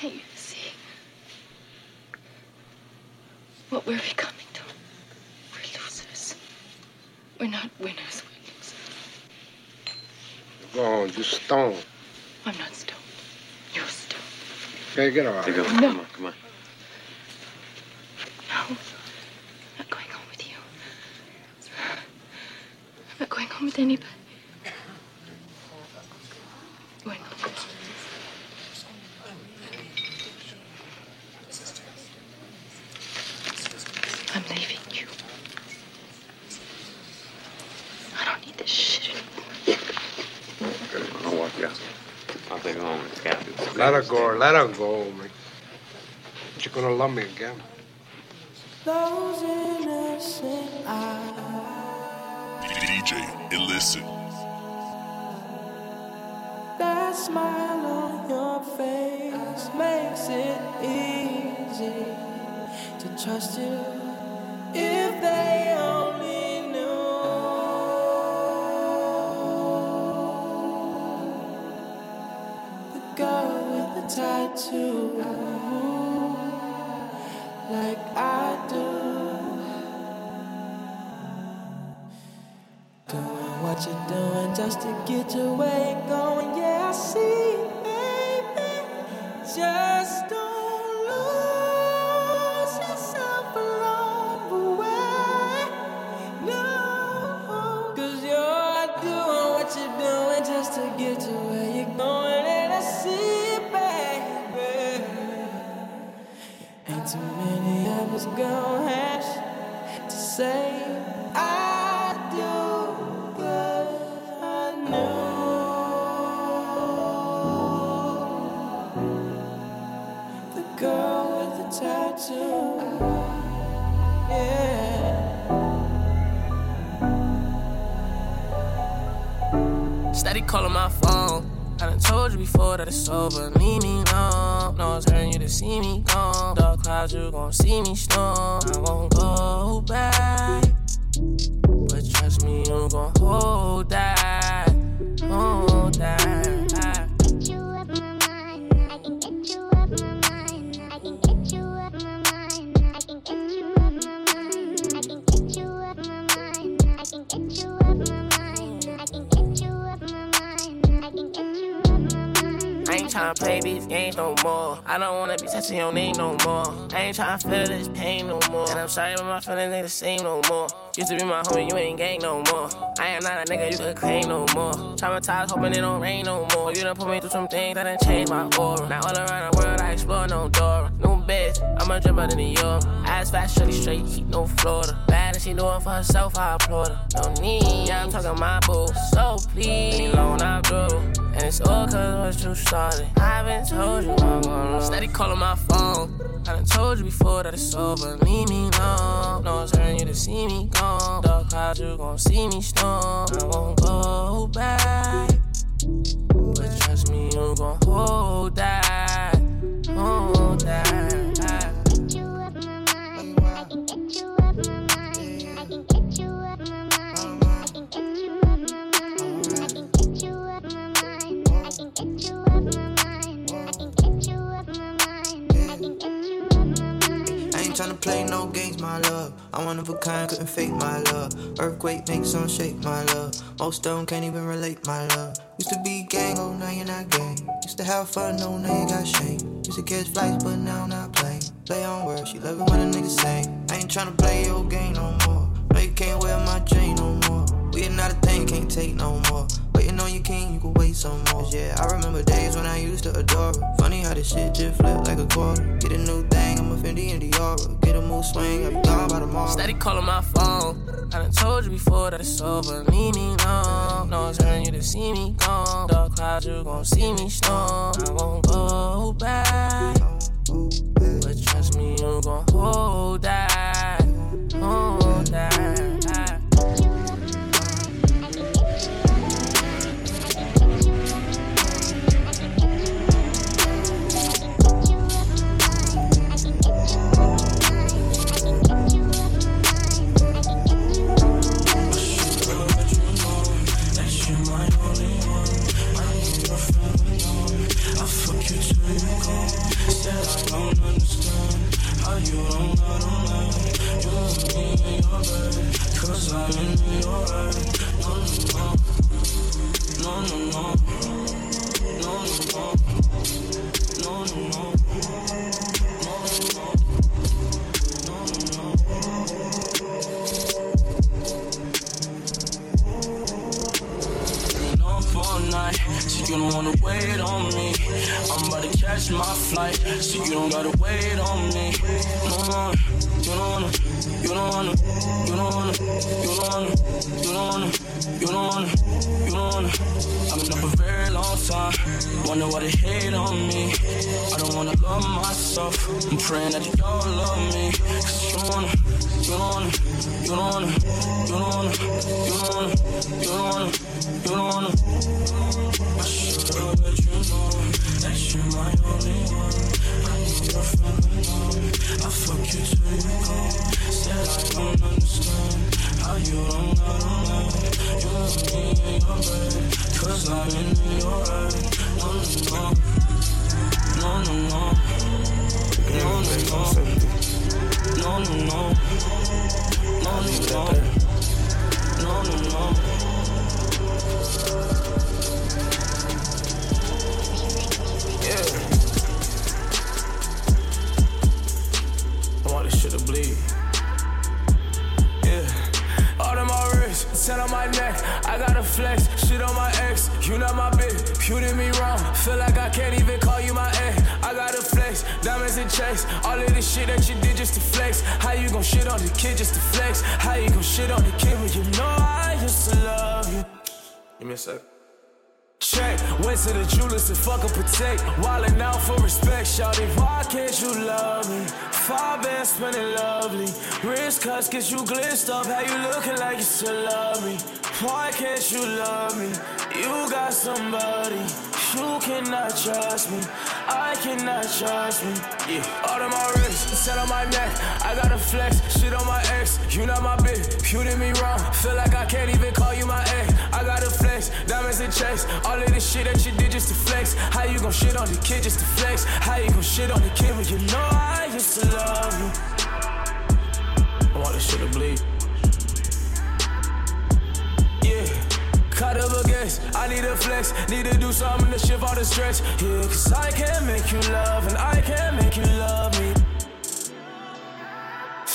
Can't you see what we're becoming to? We're losers. We're not winners. We're losers. Go on, you stone. I'm not stoned. You're stoned. Okay, get off. Take off. No. Come on, come on. No. I'm not going home with you. I'm not going home with anybody. Going home with I'm leaving you. I don't need this shit anymore. I'll walk you out. I'll take her home. It's got to. Let her go, let her go, man. You're love me again. Those innocent eyes. DJ Illicit. That smile on your face makes it easy to trust you. Steady calling my phone. I done told you before that it's over. Leave me alone. No one's hurting you to see me gone. Dark clouds, you gon' see me storm. I won't go back. But trust me, you gon' hold that. Hold tryna play these games no more. I don't wanna be touching your name no more. I ain't tryna feel this pain no more. And I'm sorry, but my feelings ain't the same no more. Used to be my homie, you ain't gang no more. I am not a nigga you could claim no more. Traumatized, hoping it don't rain no more. You done put me through some things that done changed my aura. Now all around the world, I explore no door. New bitch, I'm a dripper than New York. Eyes fast, shorty straight, heat no Florida. Bad and she doing for herself, I applaud her. No need, I'm talking my boo. So please, alone I grew. And it's all cause what you started. I've been told you I'm gonna Steady calling my phone. I done told you before that it's over. Leave me alone. No hurting you to see me gone. Dark clouds, you gon' see me storm. I won't go back. But trust me, you gon' hold that. Hold that. Play no games, my love. I'm one of a kind, couldn't fake my love. Earthquake makes some shake, my love. Most them can't even relate, my love. Used to be gang, oh now you're not gang. Used to have fun, no now you got shame. Used to catch flights, but now I'm not playing. Play on words, she love it when a nigga sing. I ain't tryna play your game no more. No, you can't wear my chain no more. We ain't not a thing, can't take no more. Waiting on your king, you can wait some more. Yeah, I remember days when I used to adore her. Funny how this shit just flipped like a quarter. Get a new thing, I'm a Fendi and Diora. Get a mood swing, be gone by tomorrow. Steady calling my phone. I done told you before that it's over. Leave me alone. No one's hurting you to see me gone. Dark clouds, you gon' see me storm. I won't go back. But trust me, you gon' hold that. Cause I'm in your head. No, no, no. No, no, no. No, no, no. No, no, no. My flight. So you don't gotta wait on me. No, no, you don't wanna you don't wanna, you don't wanna, you don't wanna, you don't wanna, you don't wanna, you don't wanna. I've been up a very long time, wonder why they hate on me. I don't wanna love myself, I'm praying that you all love me. Cause you don't wanna, you don't wanna, you don't wanna, you don't wanna, you don't wanna, you don't wanna, you don't wanna. I should've let you know Cuts get you glitched up. How you looking like you still love me? Why can't you love me? You got somebody. You cannot trust me. I cannot trust me. Yeah. All on my wrist, set on my neck. I got a flex, shit on my ex. You not my bitch, you did me wrong. Feel like I can't even call you my ex. I got a flex, diamonds and checks. All of this shit that you did just to flex. How you gon' shit on the kid just to flex? How you gon' shit on the kid when you know I used to love you? To bleed. Yeah. Cut up against, I need a flex, need to do something to shift all the stress. Yeah, cause I can't make you love, and I can't make you love me.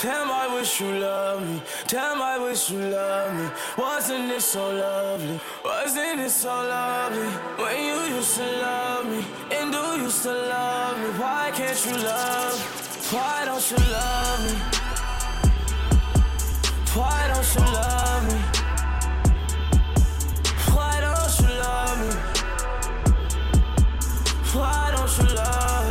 Damn, I wish you loved me. Damn, I wish you loved me. Wasn't it so lovely? Wasn't it so lovely? When you used to love me, and do you still love me? Why can't you love? Why don't you love me? Why don't you love me? Why don't you love me? Why don't you love?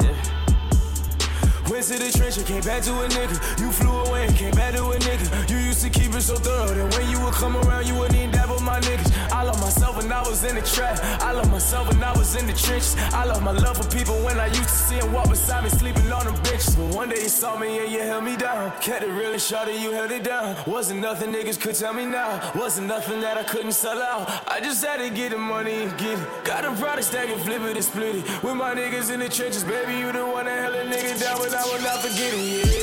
Yeah. Went to the trench and came back to a nigga. You flew away and came back to a nigga. You used to keep it so thorough that when you would come around, you wouldn't even dab with my niggas. I love myself when I was in the trap. I love myself when I was in the trenches. I love my love for people when I used to see them walk beside me, sleeping on them benches. But one day you saw me and you held me down. Kept it real and shot you held it down. Wasn't nothing niggas could tell me now. Wasn't nothing that I couldn't sell out. I just had to get the money and get it. Got a product stack and flip it and split it. With my niggas in the trenches, baby, you the one that held a nigga down, but I will not forget it. Yeah.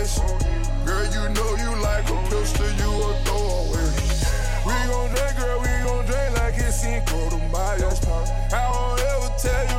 Face. Girl, you know you like a pistol, you a throwaway. We gon' drink, girl, we gon' drink like it's Cinco de Mayo. I won't ever tell you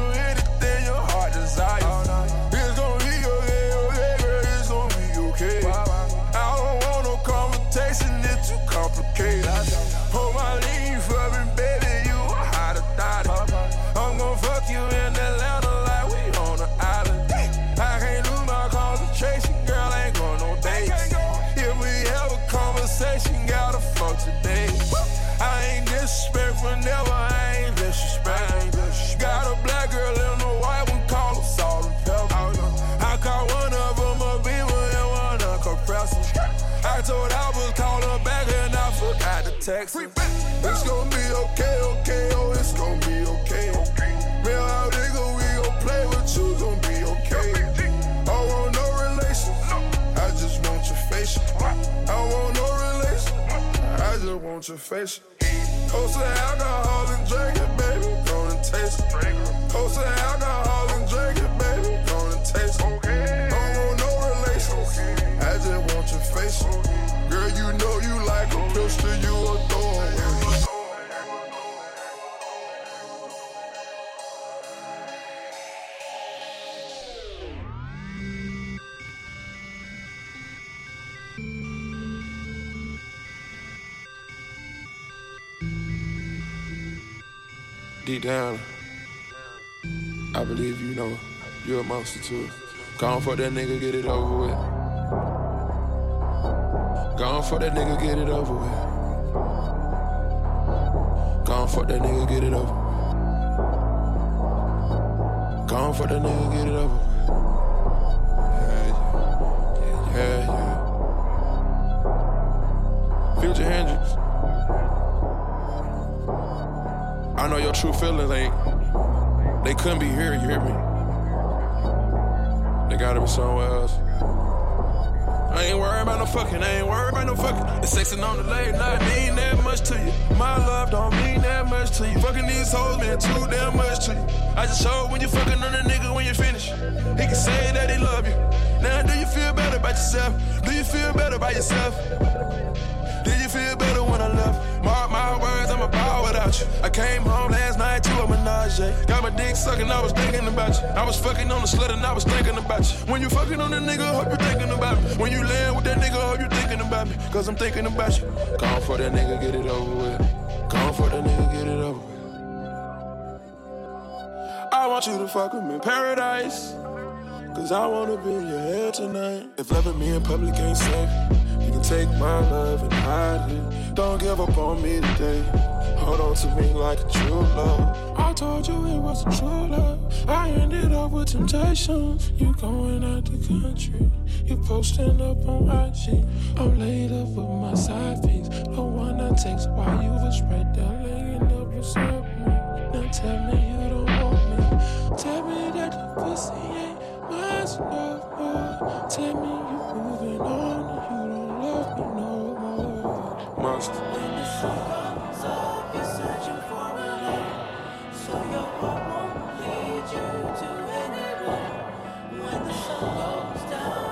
forgot to text her. It's gonna be okay, okay, oh, it's gonna be okay. Man, how nigga, we gon' play with you, gon' be okay. I want no relation, I just want your face. I want no relation, I just want your face. Post the alcohol and drink it, baby, gonna taste it. Post the alcohol and drink it, baby, gonna taste it. I I just want your face. Girl, you know you like a pistol, you a throwaway. Deep down, I believe you know you're a monster too. Gone for that nigga, get it over with. Gone for that nigga, get it over with. Gone for that nigga, get it over. Gone for that nigga, get it over with. Yeah, yeah, yeah. Future Hendrix. I know your true feelings ain't. They couldn't be here, you hear me? Gotta be somewhere else. I ain't worried about no fucking, I ain't worried about no fucking. The sexing on the late night mean that much to you. My love don't mean that much to you. Fucking these hoes mean too damn much to you. I just showed when you fucking on a nigga when you finish. He can say that he love you. Now do you feel better about yourself? Do you feel better about yourself? Did you feel Words, I'm a ball without you. I came home last night to a menage. Got my dick sucking, I was thinking about you. I was fucking on the slut and I was thinking about you. When you fucking on a nigga, hope you thinking about me. When you land with that nigga, hope you thinking about me. Cause I'm thinking about you. Gone for that nigga, get it over with. Gone for that nigga, get it over with. I want you to fuck with me in paradise. Cause I wanna be in your head tonight. If loving me in public ain't safe, take my love and hide it. Don't give up on me today. Hold on to me like a true love. I told you it wasn't true love. I ended up with temptations. You going out the country. You posting up on IG. I'm laid up with my side piece. No one that takes while you was right there laying up beside me. Now tell me you don't want me. Tell me that the pussy ain't mine no. Tell me When the sun goes down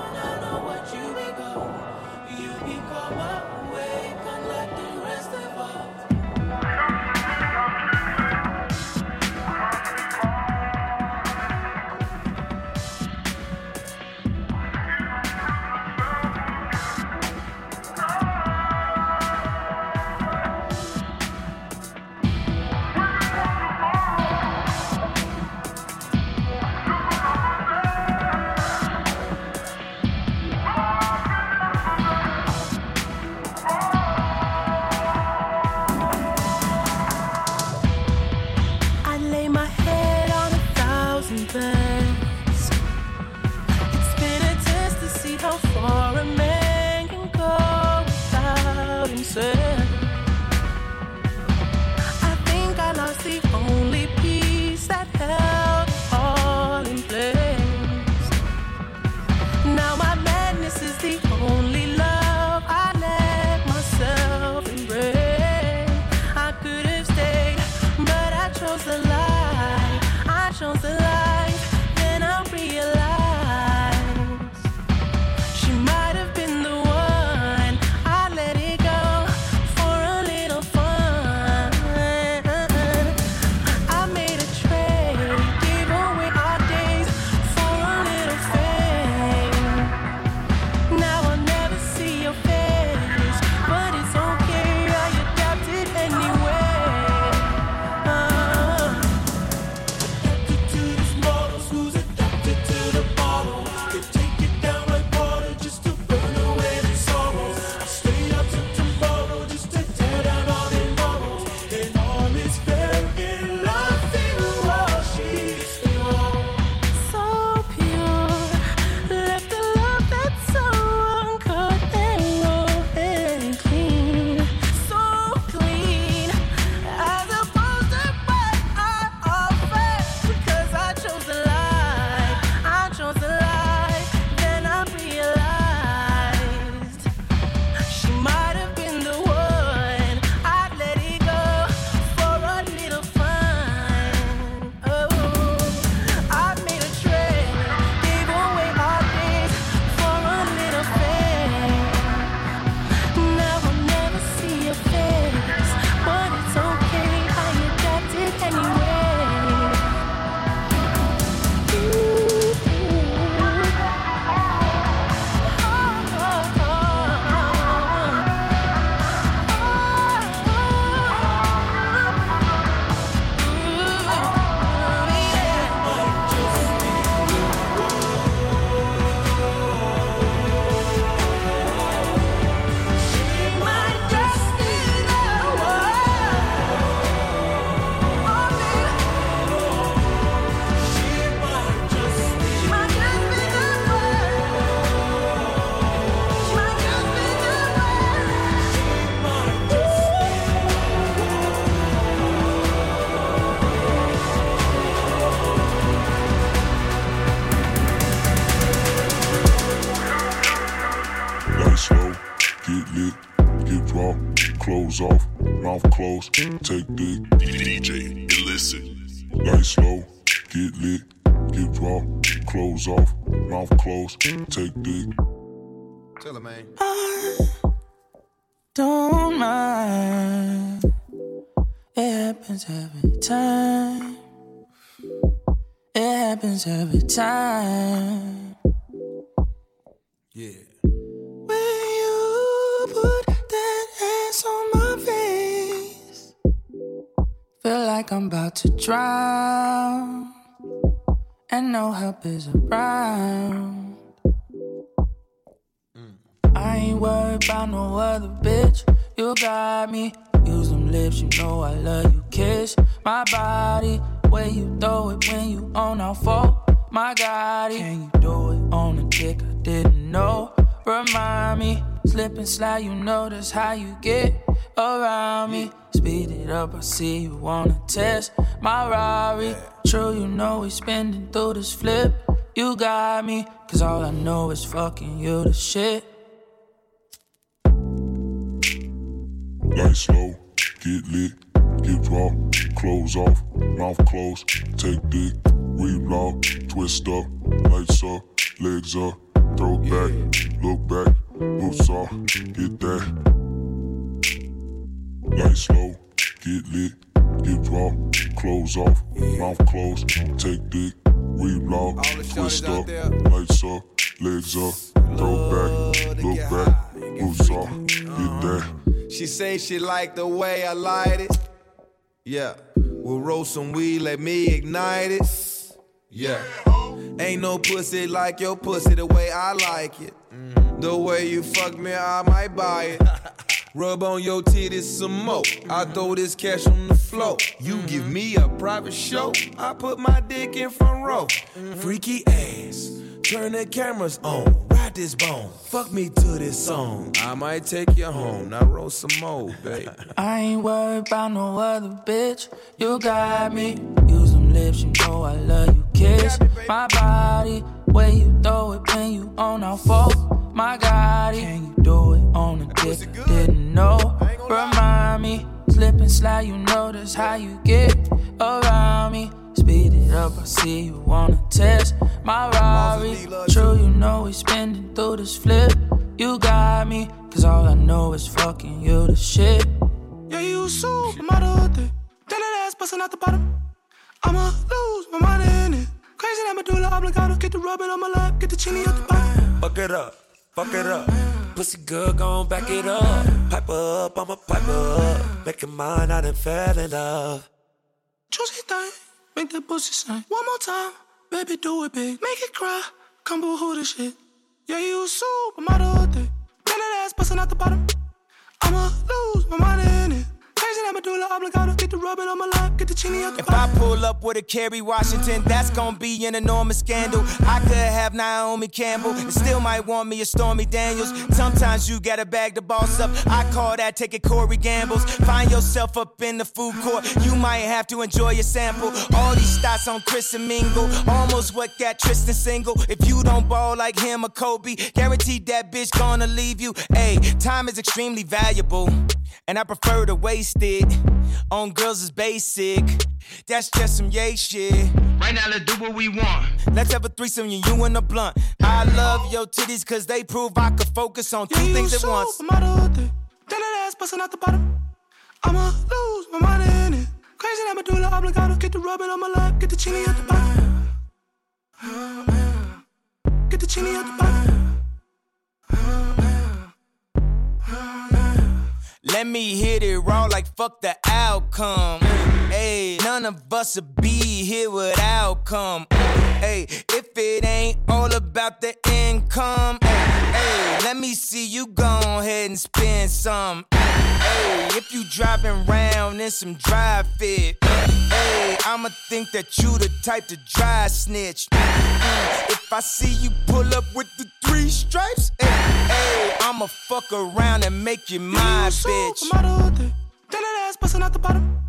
take dick. DJ listen, Light slow, get lit, get drop, clothes off, mouth closed, take dick. Tell her, man. I don't mind. It happens every time. It happens every time. Yeah. Feel like I'm about to drown, and no help is around. I ain't worried about no other bitch. You got me. Use them lips, you know I love you. Kiss my body, where you throw it when you on our fault. My God, can you do it on a dick I didn't know? Remind me, slip and slide, you know that's how you get around me. Speed it up, I see you wanna test my Rari. True, you know we spinning through this flip. You got me, cause all I know is fucking you the shit. Light slow, get lit, get drop, clothes off, mouth closed, take dick, relock, twist up, lights up, legs up, throw back, look back, boots off, get that. Light slow, get lit, get drop, clothes off, mouth closed, take dick, relock, twist up, lights up, legs up, throw back, look back, boots off, get uh-huh. that. She say she like the way I light it. Yeah, we'll roll some weed, let me ignite it. Yeah, ain't no pussy like your pussy the way I like it. Mm, the way you fuck me, I might buy it. Rub on your titties some more. I throw this cash on the floor. You give me a private show. I put my dick in front row. Freaky ass. Turn the cameras on. Ride this bone. Fuck me to this song. I might take you home. Now roll some more, baby. I ain't worried about no other bitch. You got me. Use them lips, you know I love you. Kiss my body. Where you throw it when you on our fault. My God, can you do it on a dick? Didn't know. Remind me. Slip and slide, you know that's how you get around me. Speed it up, I see you wanna test my Rari. True, you know we spinning through this flip. You got me, cause all I know is fucking you the shit. Yeah, you supermodel thing. Then that ass busting out the bottom. I'ma lose my mind in it. Crazy that medulla oblongata. Get the rubbing on my lap, get the chili out the bottom. Fuck it up, fuck it up. Pussy good, gon' back it up. Pipe up, I'ma pipe up. Make it mine, I done fell in love. Juicy thing, make that pussy sing. One more time, baby, do it big. Make it cry, come boo hoo the shit. Yeah, you a supermodel thing. Then that ass busting out the bottom. I'ma lose my mind in it. Crazy that medulla oblongata. Get the rubbing on my lap, get the chili out the If I pull up with a Kerry Washington, that's gonna be an enormous scandal. I could have Naomi Campbell, and still might want me a Stormy Daniels. Sometimes you gotta bag the boss up. I call that taking Corey Gambles. Find yourself up in the food court, you might have to enjoy your sample. All these stats on Chris and Mingle, almost what got Tristan single. If you don't ball like him or Kobe, guaranteed that bitch gonna leave you. Hey, time is extremely valuable. And I prefer to waste it on girls is basic. That's just some yay shit. Right now, let's do what we want. Let's have a threesome, you, you and a blunt. I love your titties cause they prove I could focus on two Yeah, things you at once. supermodel thing. Then that ass busting out the bottom. I'ma lose my mind in it. Crazy that medulla oblongata. Get the rubbing on my lap, get the chili out the bottom. Get the chili out the bottom. Let me hit it raw like fuck the outcome. Hey, none of us would be here without come. Hey, if it ain't all about the income, hey, let me see you go ahead and spend some. Hey, if you driving round in some dry fit, hey, I'ma think that you the type to dry snitch. Mm, If I see you pull up with the three stripes, hey, hey, I'ma fuck around and make you my bitch. Supermodel thing. Then that ass busting out the bottom.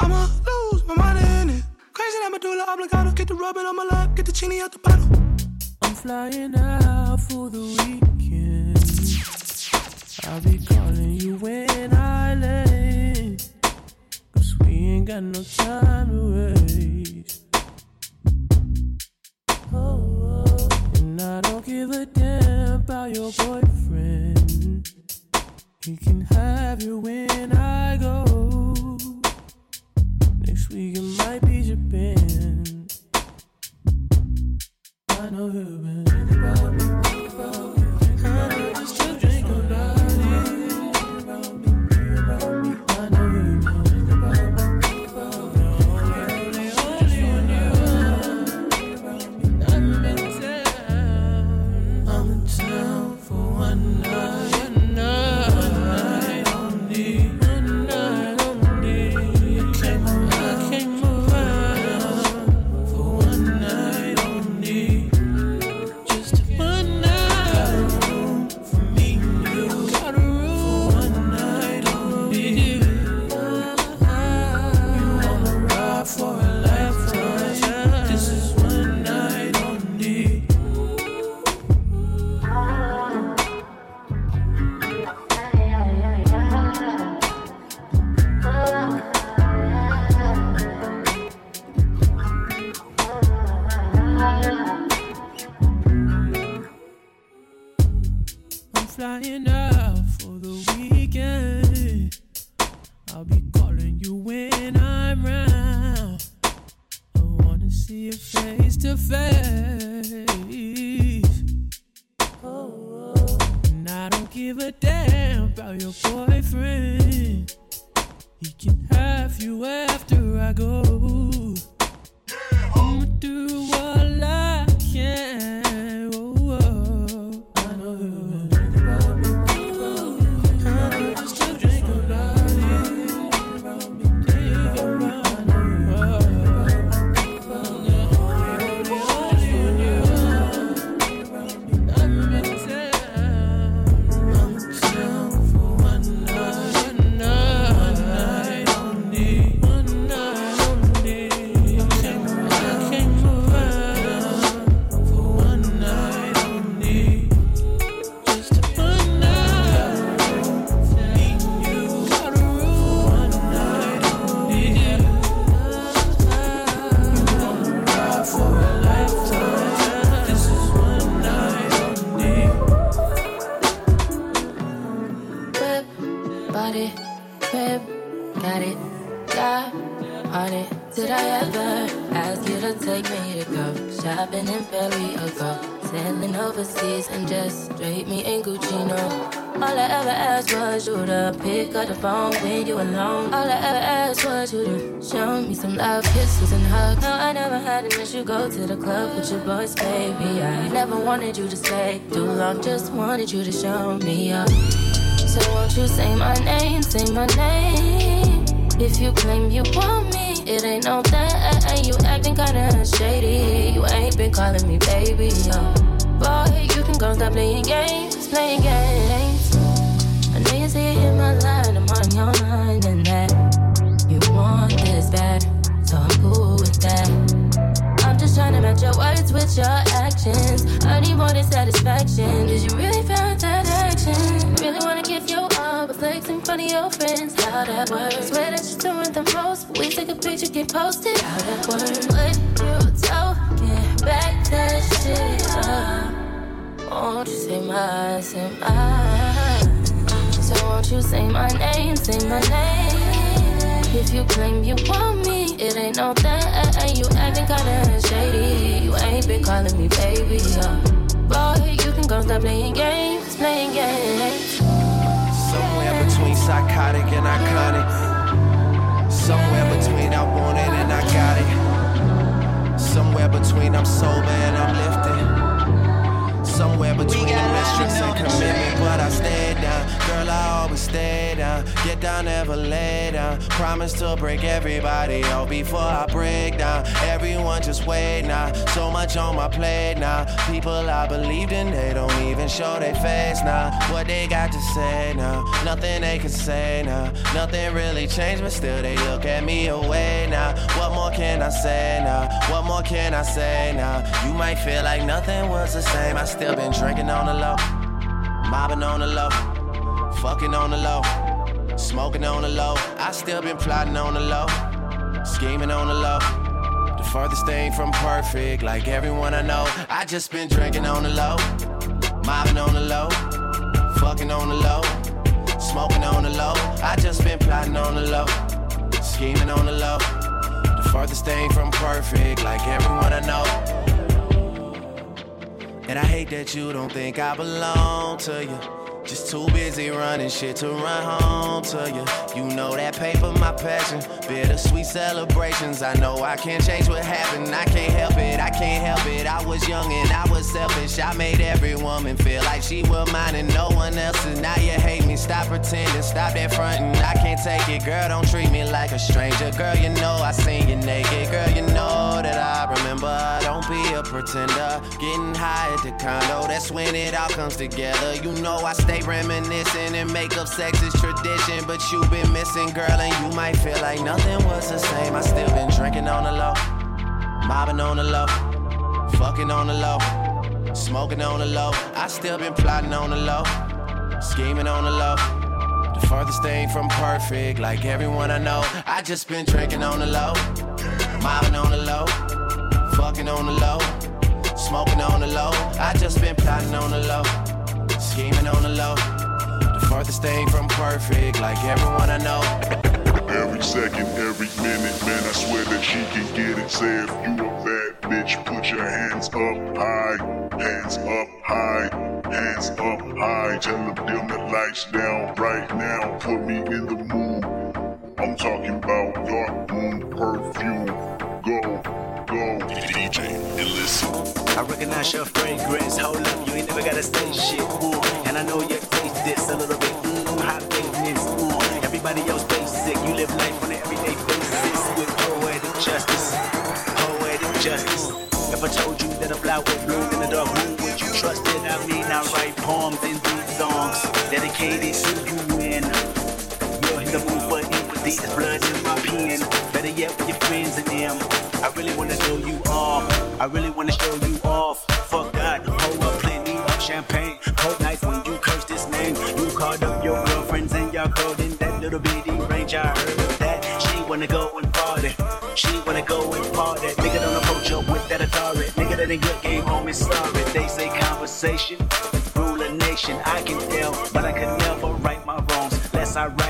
I'ma lose my mind in it. Crazy that medulla oblongata. Get the rubbing on my lap, get the chili out the bottle. I'm flying out for the weekend. I'll be calling you when I land. Cause we ain't got no time to waste. Oh, oh. and I don't give a damn about your boyfriend. He can have you when I go. Next week it might be Japan. I know you've been your boyfriend. He can have you after I go. Satisfaction. Did you really find that action? Really wanna give you all the flex in front of your friends? How that works? Swear that you're doing the most. But we take a picture, get posted. How that works? What you talking? Back that shit up. Won't you say my, say my? So won't you say my name, say my name? If you claim you want me, it ain't no thing. You acting kinda shady. You ain't been calling me baby, yo. Boy, you can go stop playing games, playing games. Somewhere between psychotic and iconic. Somewhere between I want it and I got it. Somewhere between I'm sober and I'm lifted. Somewhere between the mistress and commitment, but I stay down. Girl, I always stay down. Get down, never lay down. Promise to break everybody out before I break down. Everyone just wait now. So much on my plate now. People I believed in, they don't even show their face now. What they got to say now? Nothing they can say now. Nothing really changed, but still they look at me away now. What more can I say now? What more can I say now? You might feel like nothing was the same. I still been drinking on the low, mobbing on the low. Fucking on the low, smoking on the low. I still been plotting on the low, scheming on the low. The furthest thing from perfect, like everyone I know. I just been drinking on the low, mobbing on the low, fucking on the low, smoking on the low. I just been plotting on the low, scheming on the low. The furthest thing from perfect, like everyone I know. And I hate that you don't think I belong to you. Just too busy running shit to run home to you. You know that paper, my passion. Bittersweet celebrations. I know I can't change what happened. I can't help it, I can't help it. I was young and I was selfish. I made every woman feel like she was mine and no one else's. Now you hate me. Stop pretending, stop that fronting. I can't take it, girl. Don't treat me like a stranger. Girl, you know I seen you naked. Girl, you know that I remember. Don't be a pretender. Getting high at the condo, that's when it all comes together. You know I stay reminiscing and make up sex is tradition. But you been missing, girl, and you might feel like nothing was the same. I still been drinking on the low, mobbing on the low, fucking on the low, smoking on the low. I still been plotting on the low, scheming on the low. The furthest thing from perfect, like everyone I know. I just been drinking on the low, mobbing on the low, fucking on the low, smoking on the low. I just been plotting on the low, Furthest thing from perfect, like everyone I know. Every second, every minute, man, I swear that she can get it. Say if you a bad bitch, put your hands up high, hands up high, hands up high. Tell them dim the lights down right now. Put me in the mood. I'm talking about dark moon perfume. Go, go, DJ, and listen. I recognize your fragrance. Hold up, you ain't never gotta say shit. Ooh. And I know you taste this a little bit. Mm, hot fakeness. Ooh. Everybody else basic. You live life on an everyday basis with poetic justice. Poetic justice. If I told you that a flower bloomed in the dark room, would you trust it? I mean, I write poems and these songs dedicated to you and you're in the mood for empathy. There's blood in my pen. Better yet, with your friends and them. I really wanna know you off. I really wanna show you that. She wanna go and party. She wanna go and party. Nigga don't approach her with that authority. Nigga that ain't good game home is sorry. They say conversation, rule a nation. I can tell, but I could never right my wrongs. Unless I write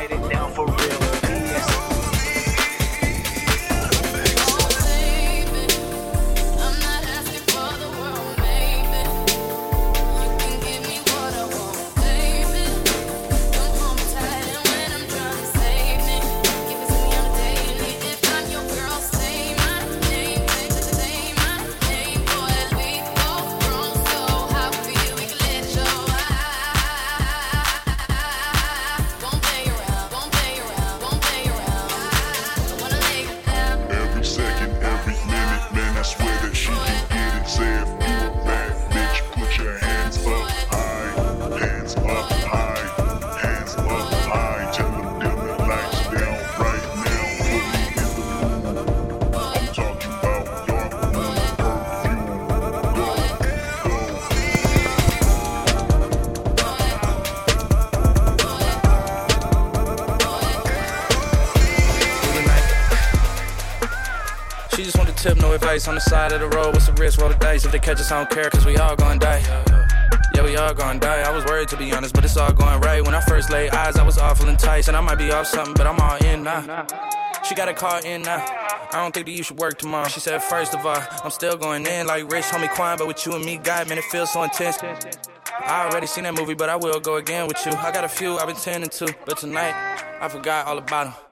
advice on the side of the road. What's the risk? Roll the dice. If they catch us, I don't care, cause we all gonna die. Yeah, we all gonna die. I was worried to be honest, but it's all going right. When I first laid eyes, I was awful enticed. And I might be off something, but I'm all in now. She got a car in now. I don't think that you should work tomorrow. She said, first of all, I'm still going in like rich homie Quan, but with you and me, God, man, it feels so intense. I already seen that movie, but I will go again with you. I got a few I've been tending to, but tonight I forgot all about them.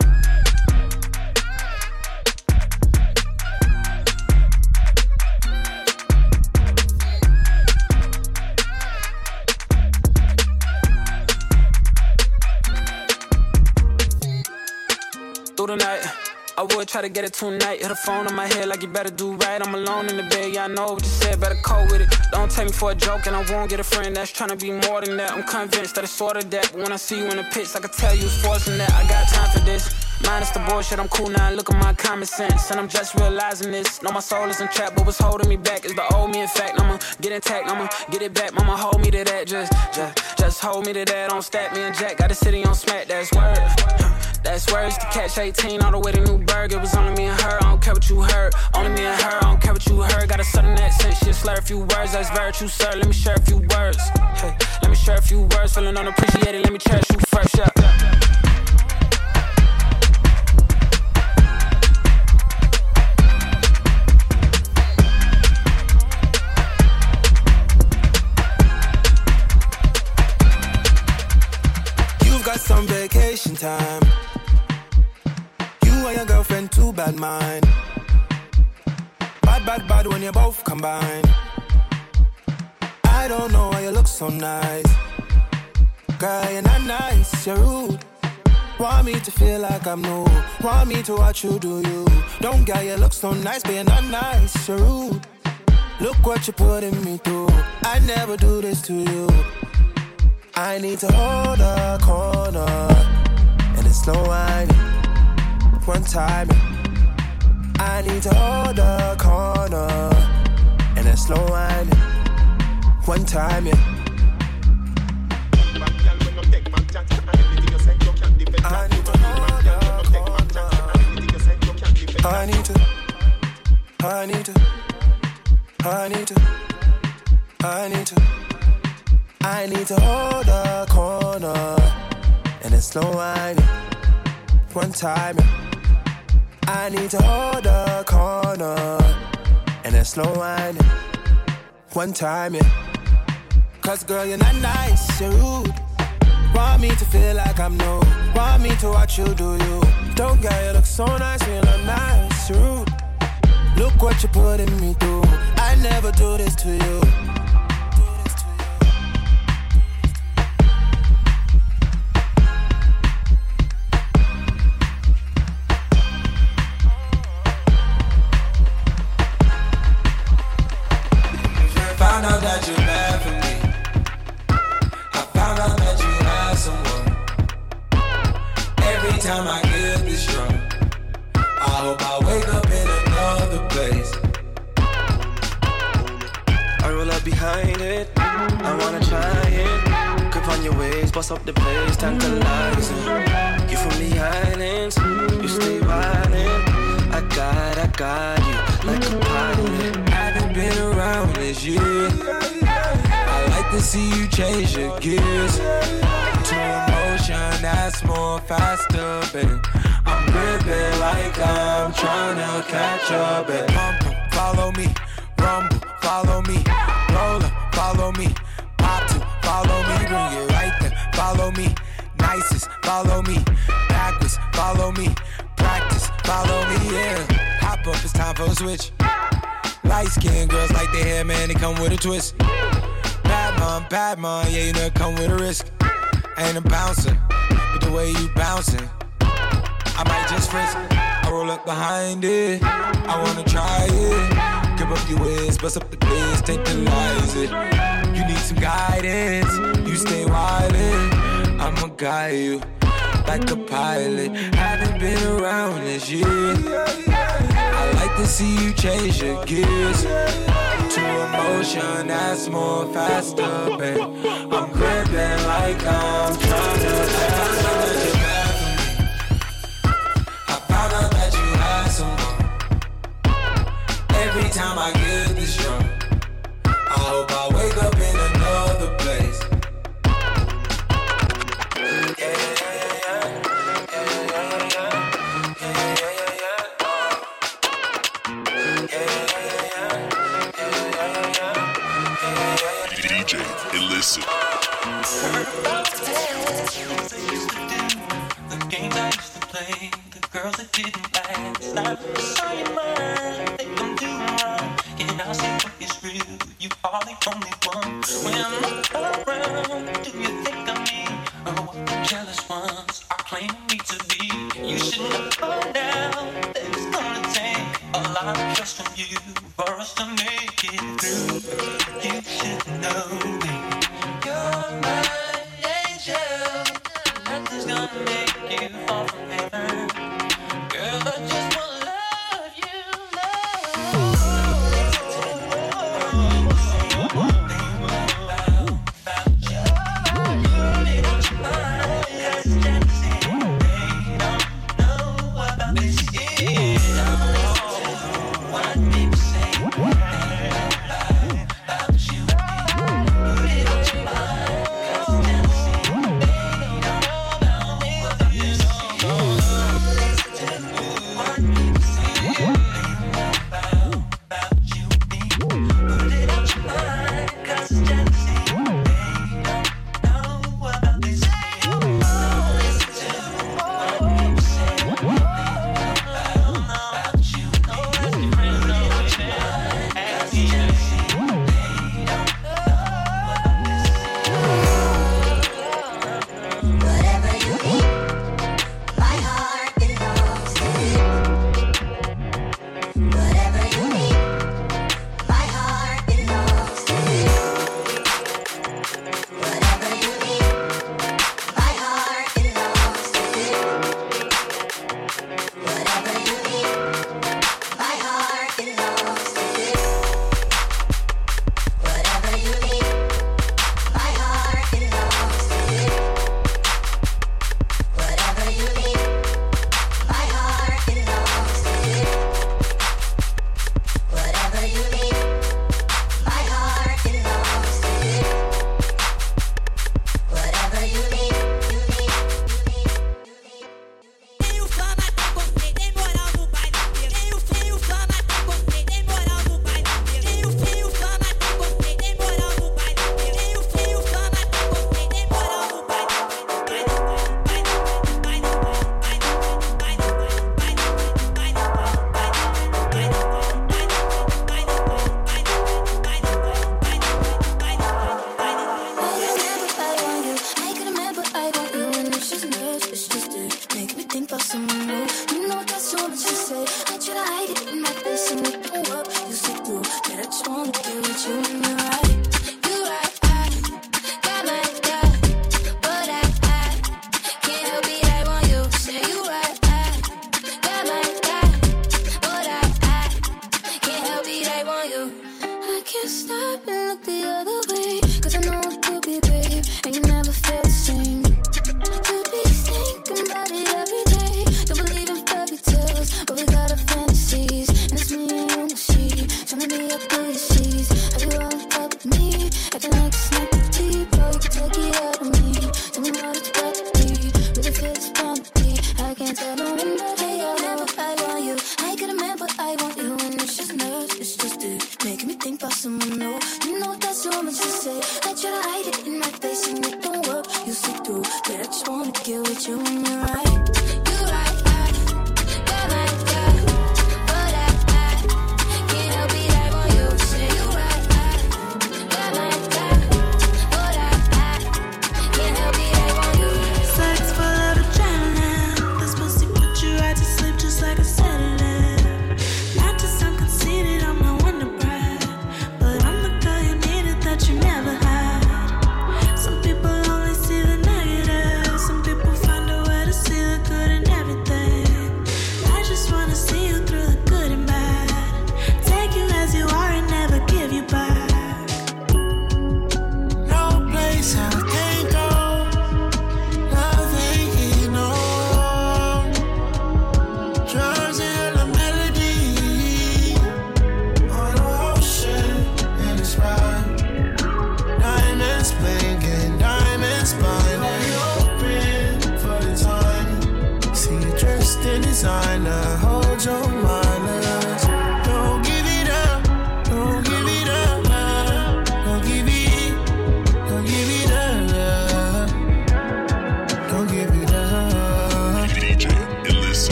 Try to get it tonight. Hit a phone on my head like you better do right. I'm alone in the bed, yeah, I know what you said, better cope with it. Don't take me for a joke, and I won't get a friend that's trying to be more than that. I'm convinced that it's sort of that. But when I see you in the pits, I can tell you it's forcing that. I got time for this. Minus the bullshit, I'm cool now. Look at my common sense, and I'm just realizing this. No, my soul isn't trapped, but what's holding me back is the old me. In fact, I'ma get intact, I'ma get it back. Mama, hold me to that. Just, just, just hold me to that. Don't stack me and Jack. Got the city on smack. That's word. That's words to catch 18 all the way to Newburgh. It was only me and her. I don't care what you heard. Only me and her. I don't care what you heard. Got a southern accent. Shit, slur a few words. That's virtue, sir. Let me share a few words. Hey, let me share a few words. Feeling unappreciated. Let me cherish you first. Yeah. You've got some vacation time. And too bad mind. Bad, bad, bad when you both combine. I don't know why you look so nice. Girl, you're not nice, you're rude. Want me to feel like I'm new. Want me to watch you do you. Don't get you look so nice, but you're not nice, you're rude. Look what you're putting me through. I never do this to you. I need to hold a corner, and it's no whining. One time, I need to hold a corner, and it's no whining. One time, yeah. I need to a. I need to, I need to, I need to, I need to. I need to hold a corner, and it's no whining. One time, I need to hold a corner, and it's slow whining. One time, yeah. Cause girl, you're not nice, you're rude. Want me to feel like I'm new. Want me to watch you do you. Don't get you look so nice, you're not nice, you're rude. Look what you're putting me through. I never do this to you. Gears to emotion that's more faster, baby. I'm gripping like I'm trying to catch up, baby. Pump, follow me, rumble, follow me, roll up, follow me, pop to, follow me, bring it right there, follow me, nicest, follow me, backwards, follow me, practice, follow me, yeah. Hop up, it's time for a switch. Light skinned girls like their hair, man, they come with a twist. Mom, bad mom, yeah, you know, it come with a risk. Ain't a bouncer, but the way you bouncing, I might just frisk. I roll up behind it, I wanna try it. Grip up your waist, bust up the place, tantalize it. You need some guidance, you stay wildin'. I'ma guide you like a pilot. Haven't been around this year. I like to see you change your gears emotion that's more faster, babe. I'm gripping like I'm trying to pass for me. I found out that you had someone. Every time I get this drunk, I hope I wake up in Illicit. The games I used to play, the girls that didn't last. I'm doing wrong. Can I say what is real? You are the only one. When I'm around, do you think of me? Or what the jealous ones are claiming me to be? You should know now that it's gonna take a lot of trust from you for us to make it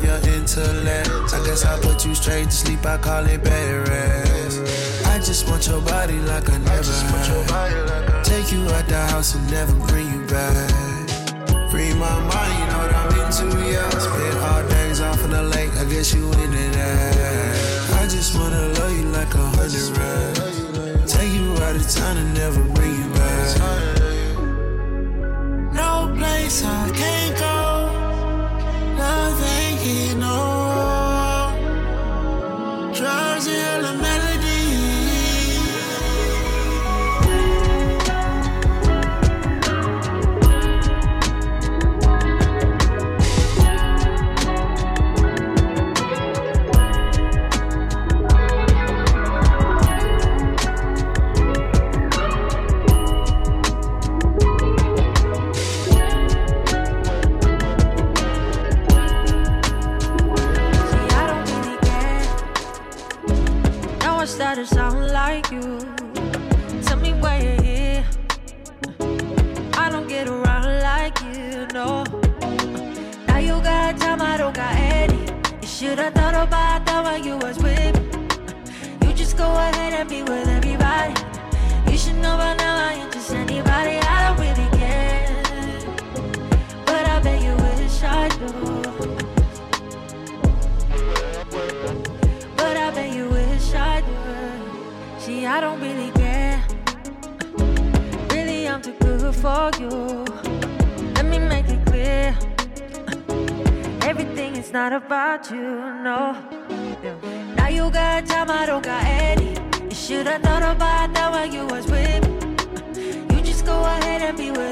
love your intellect. I guess I put you straight to sleep, I call it bed rest. I just want your body like I never had. Take you out the house and never bring you back. Free my mind, you know what I'm into, yeah. Spend all days off in the lake, I guess you into that. I just wanna love you like a hundred rands. Take you out of town and never bring you back. No place I can't go. Love ain't should've thought about that when you was with me. You just go ahead and be with everybody. You should know by now I ain't just anybody. I don't really care. But I bet you wish I do. But I bet you wish I would. See, I don't really care. Really, I'm too good for you. Let me make it clear. Is not about you, no. Yeah. Now you got time, I don't got any. You should've thought about that when you was with me. You just go ahead and be with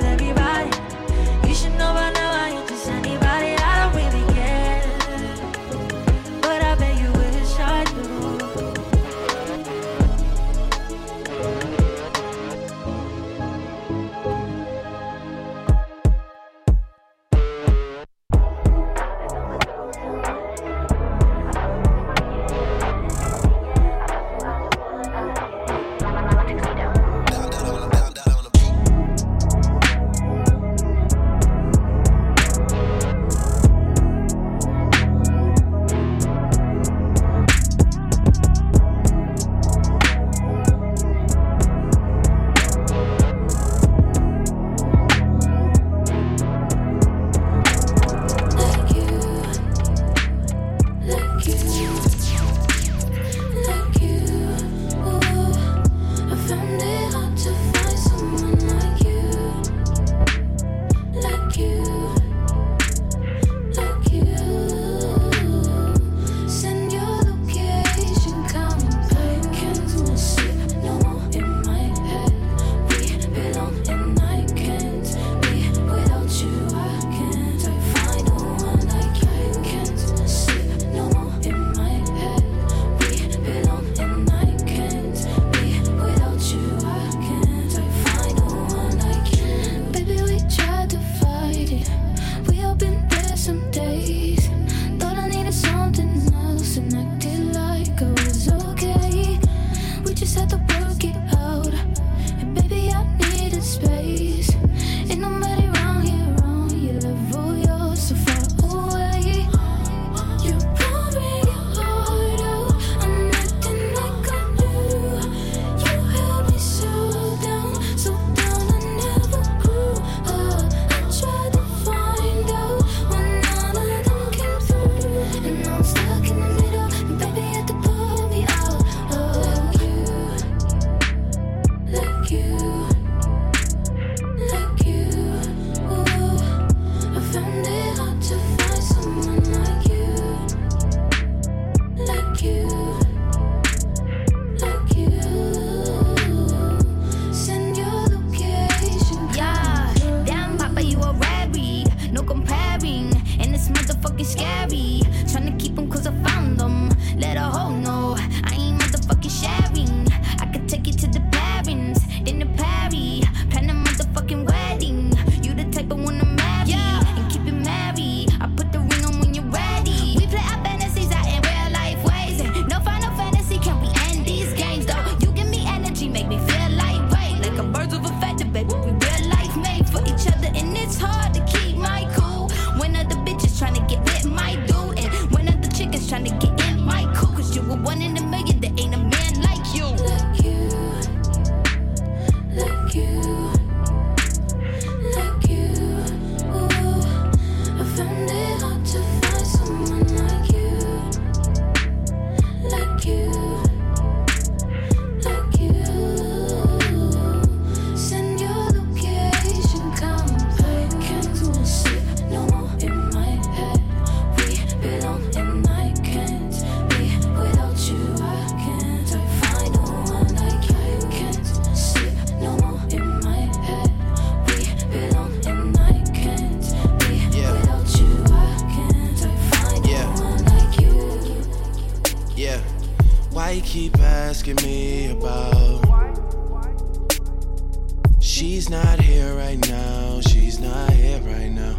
here right now, she's not here right now.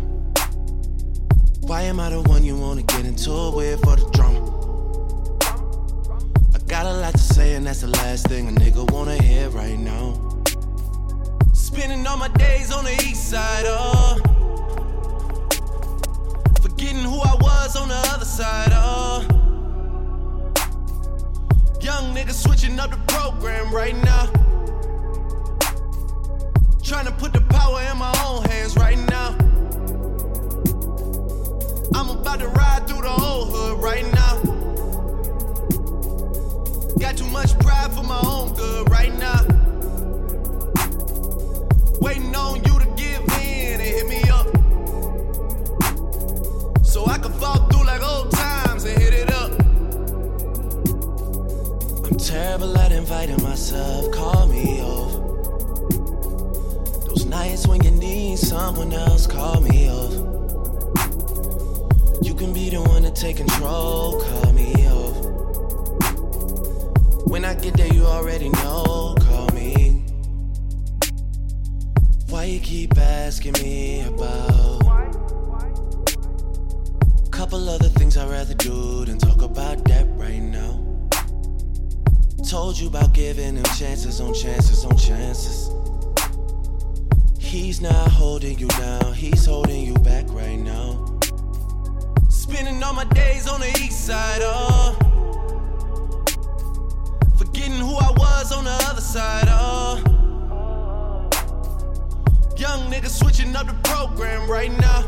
Why am I the one you wanna get into it with for the drama? I got a lot to say, and that's the last thing a nigga wanna hear right now. Spending all my days on the east side, oh. Forgetting who I was on the other side, oh. Young nigga switching up the program right now. Trying to put the power in my own hands right now. I'm about to ride through the whole hood right now. Got too much pride for my own good right now. Waiting on you to give in and hit me up. So I can fall through like old times and hit it up. I'm terrible at inviting myself, call me off. Nights when you need someone else, call me off. You can be the one to take control, call me off. When I get there, you already know, call me. Why you keep asking me about? Couple other things I'd rather do than talk about that right now. Told you about giving him chances on chances on chances. He's not holding you down, he's holding you back right now. Spending all my days on the east side, oh. Forgetting who I was on the other side, oh. Young nigga switching up the program right now.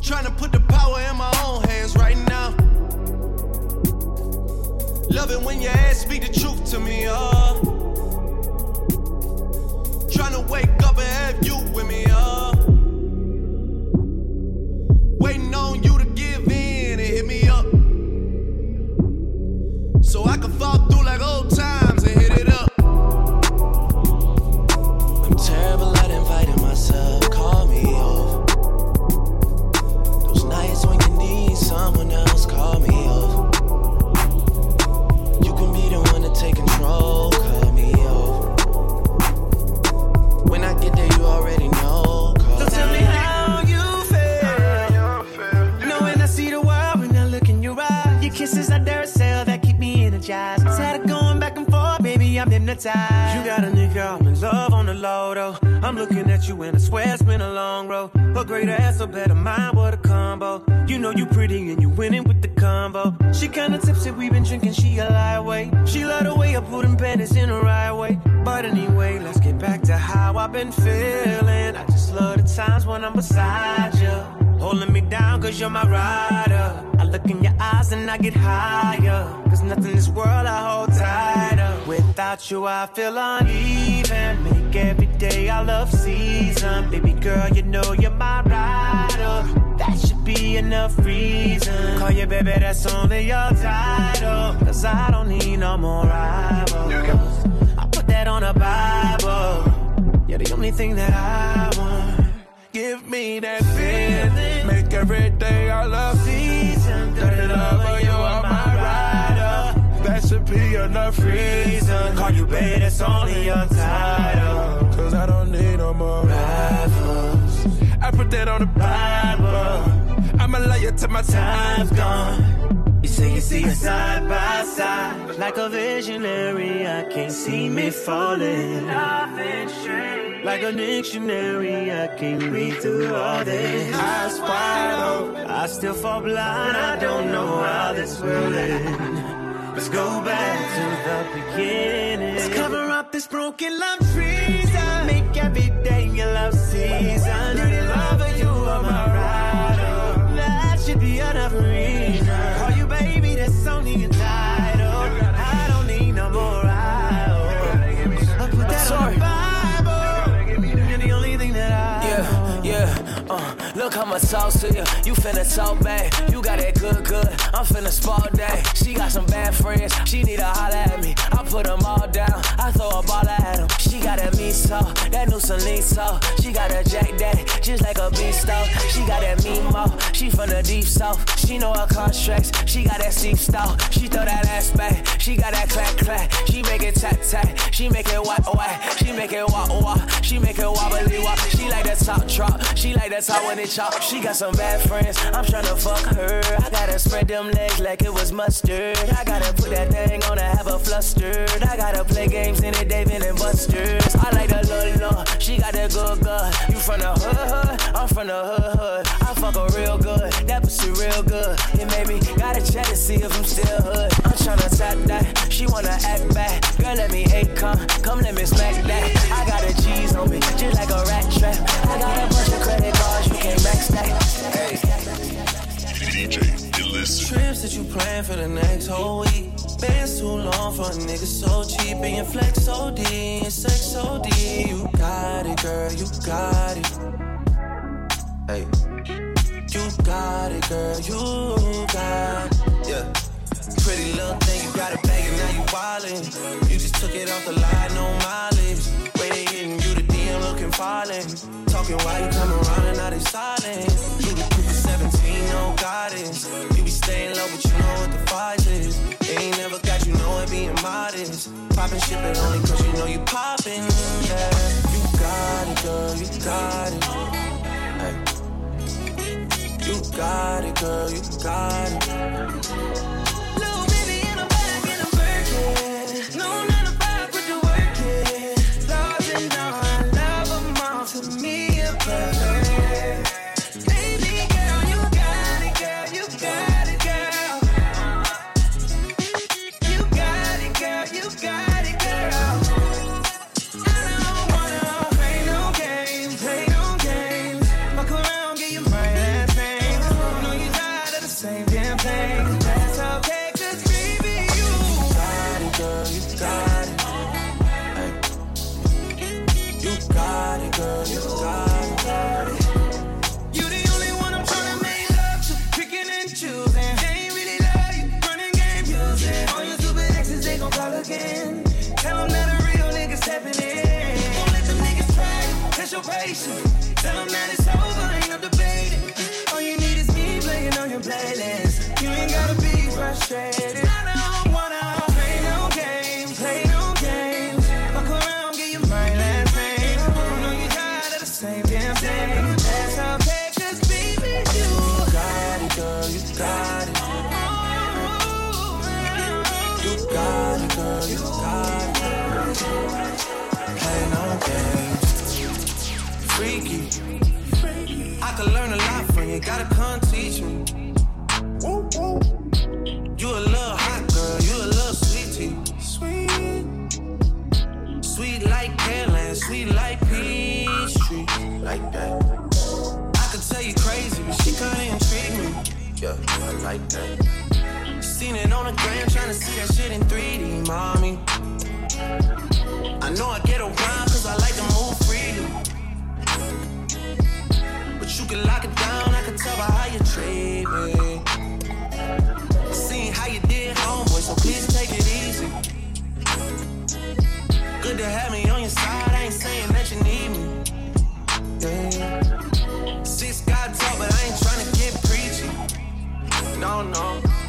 Trying to put the power in my own hands right now. Love it when your ass speak the truth to me, oh. Get higher. Cause nothing in this world I hold tighter. Without you, I feel uneven. Make every day I love season. Baby girl, you know you're my rider. That should be enough reason. Call you baby, that's only your title. Cause I don't need no more rivals. I put that on a Bible. You're the only thing that I want. Give me that feeling. Make every day I love season. Should be enough reason. Call you babe, that's only your title. Cause I don't need no more rivals. I put that on the Bible. I'ma lay it till my time's gone. You say you see us side by side. Like a visionary, I can't see me falling. Like a dictionary, I can't read through all this. Eyes wide open. I still fall blind, I don't know how this will end. Let's go back to the beginning. Let's cover up this broken love treason. Make every day your love season. Dirty lover, you are my rider. That should be enough reason. Call you baby, that's only much talk to you. You finna talk back. You got that good, good. I'm finna spot day. She got some bad friends. She need to holler at me. I put them all down. I throw a ball at them. She got that me so, that new Celine. She got a Jack Daddy. just like a beast out. She got that mouth, she from the deep south. She know her contracts, she got that steep style. She throw that ass back, she got that clack clack. She make it tap, tap. she make it whack whack. She make it wah wah, she make it wobbly wop. She like that top drop, she like that top when it chop. She got some bad friends, I'm tryna fuck her. I gotta spread them legs like it was mustard. I gotta put that thing on her, have her flustered. I gotta play games in it, David and Buster's. I like the low, she got that good good. You from the hood hood, I'm from the hood hood. I fuck her real good, that pussy real good. It made me gotta check to see if I'm still hood. I'm tryna tap that, she wanna act back. Girl, let me hate come, come let me smack that. I got a cheese on me, just like a rat trap. I got a max. Hey. DJ Illicit. Trips that you plan for the next whole week. Bands too long for a nigga so cheap. And your flex OD and sex OD. You got it, girl, you got it. Hey. You got it, girl, you got it. Yeah. Pretty little thing, you got it bag and now you wildin'. You just took it off the line, no mileage. Way they hitting falling. Talking while you come around and now they silent. You the Cooper 17, no guidance. You be staying low, but you know what the fight is. They ain't never got you know it being modest. Poppin' shit, but only cause you know you poppin'. Yeah, you got it, girl, you got it. Hey. You got it, girl, you got it. Sweet like Peachtree. Like that. I could tell you crazy, but she kinda intrigue me. Yeah, I like that. Seen it on the gram, tryna see that shit in 3D, mommy. I know I get around cause I like to move freely. But you can lock it down, I can tell by how you treat me. Seen how you did, homeboy, so please take it easy. Good to have me on your side, ain't saying that you need me. Yeah. Six God talk, but I ain't tryna get preachy. No, no.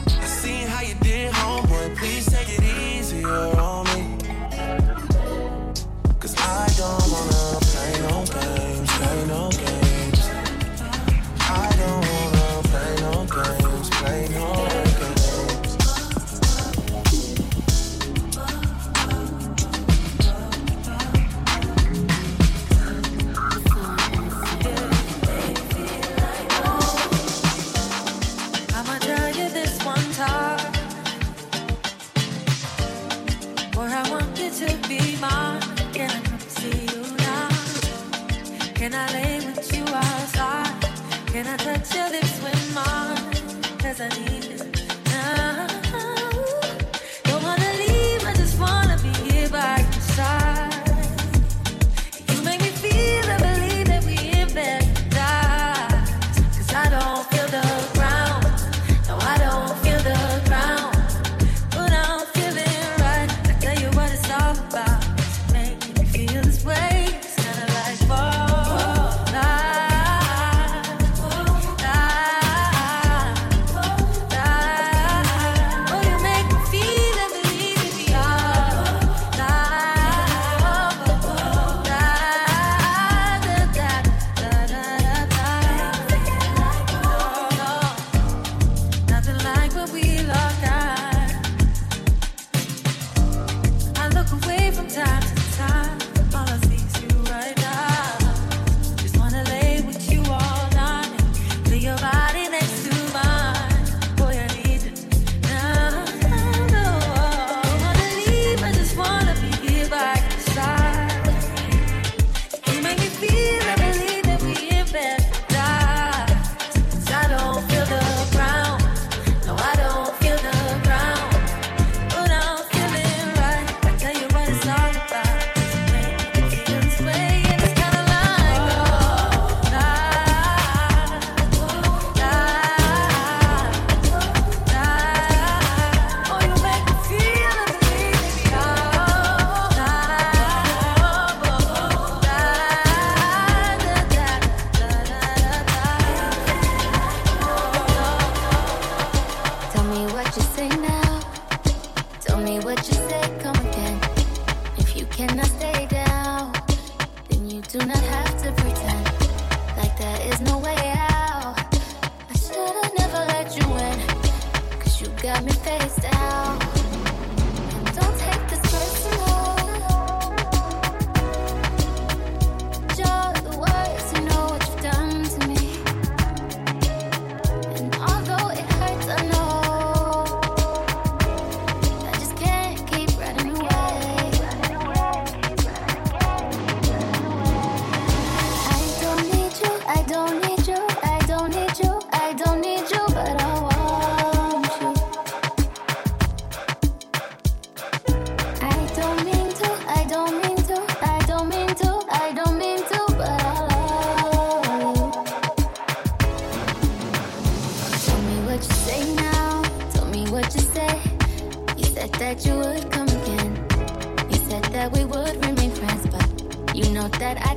Can I touch your lips with mine? Cause I need.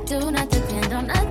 do not depend on others.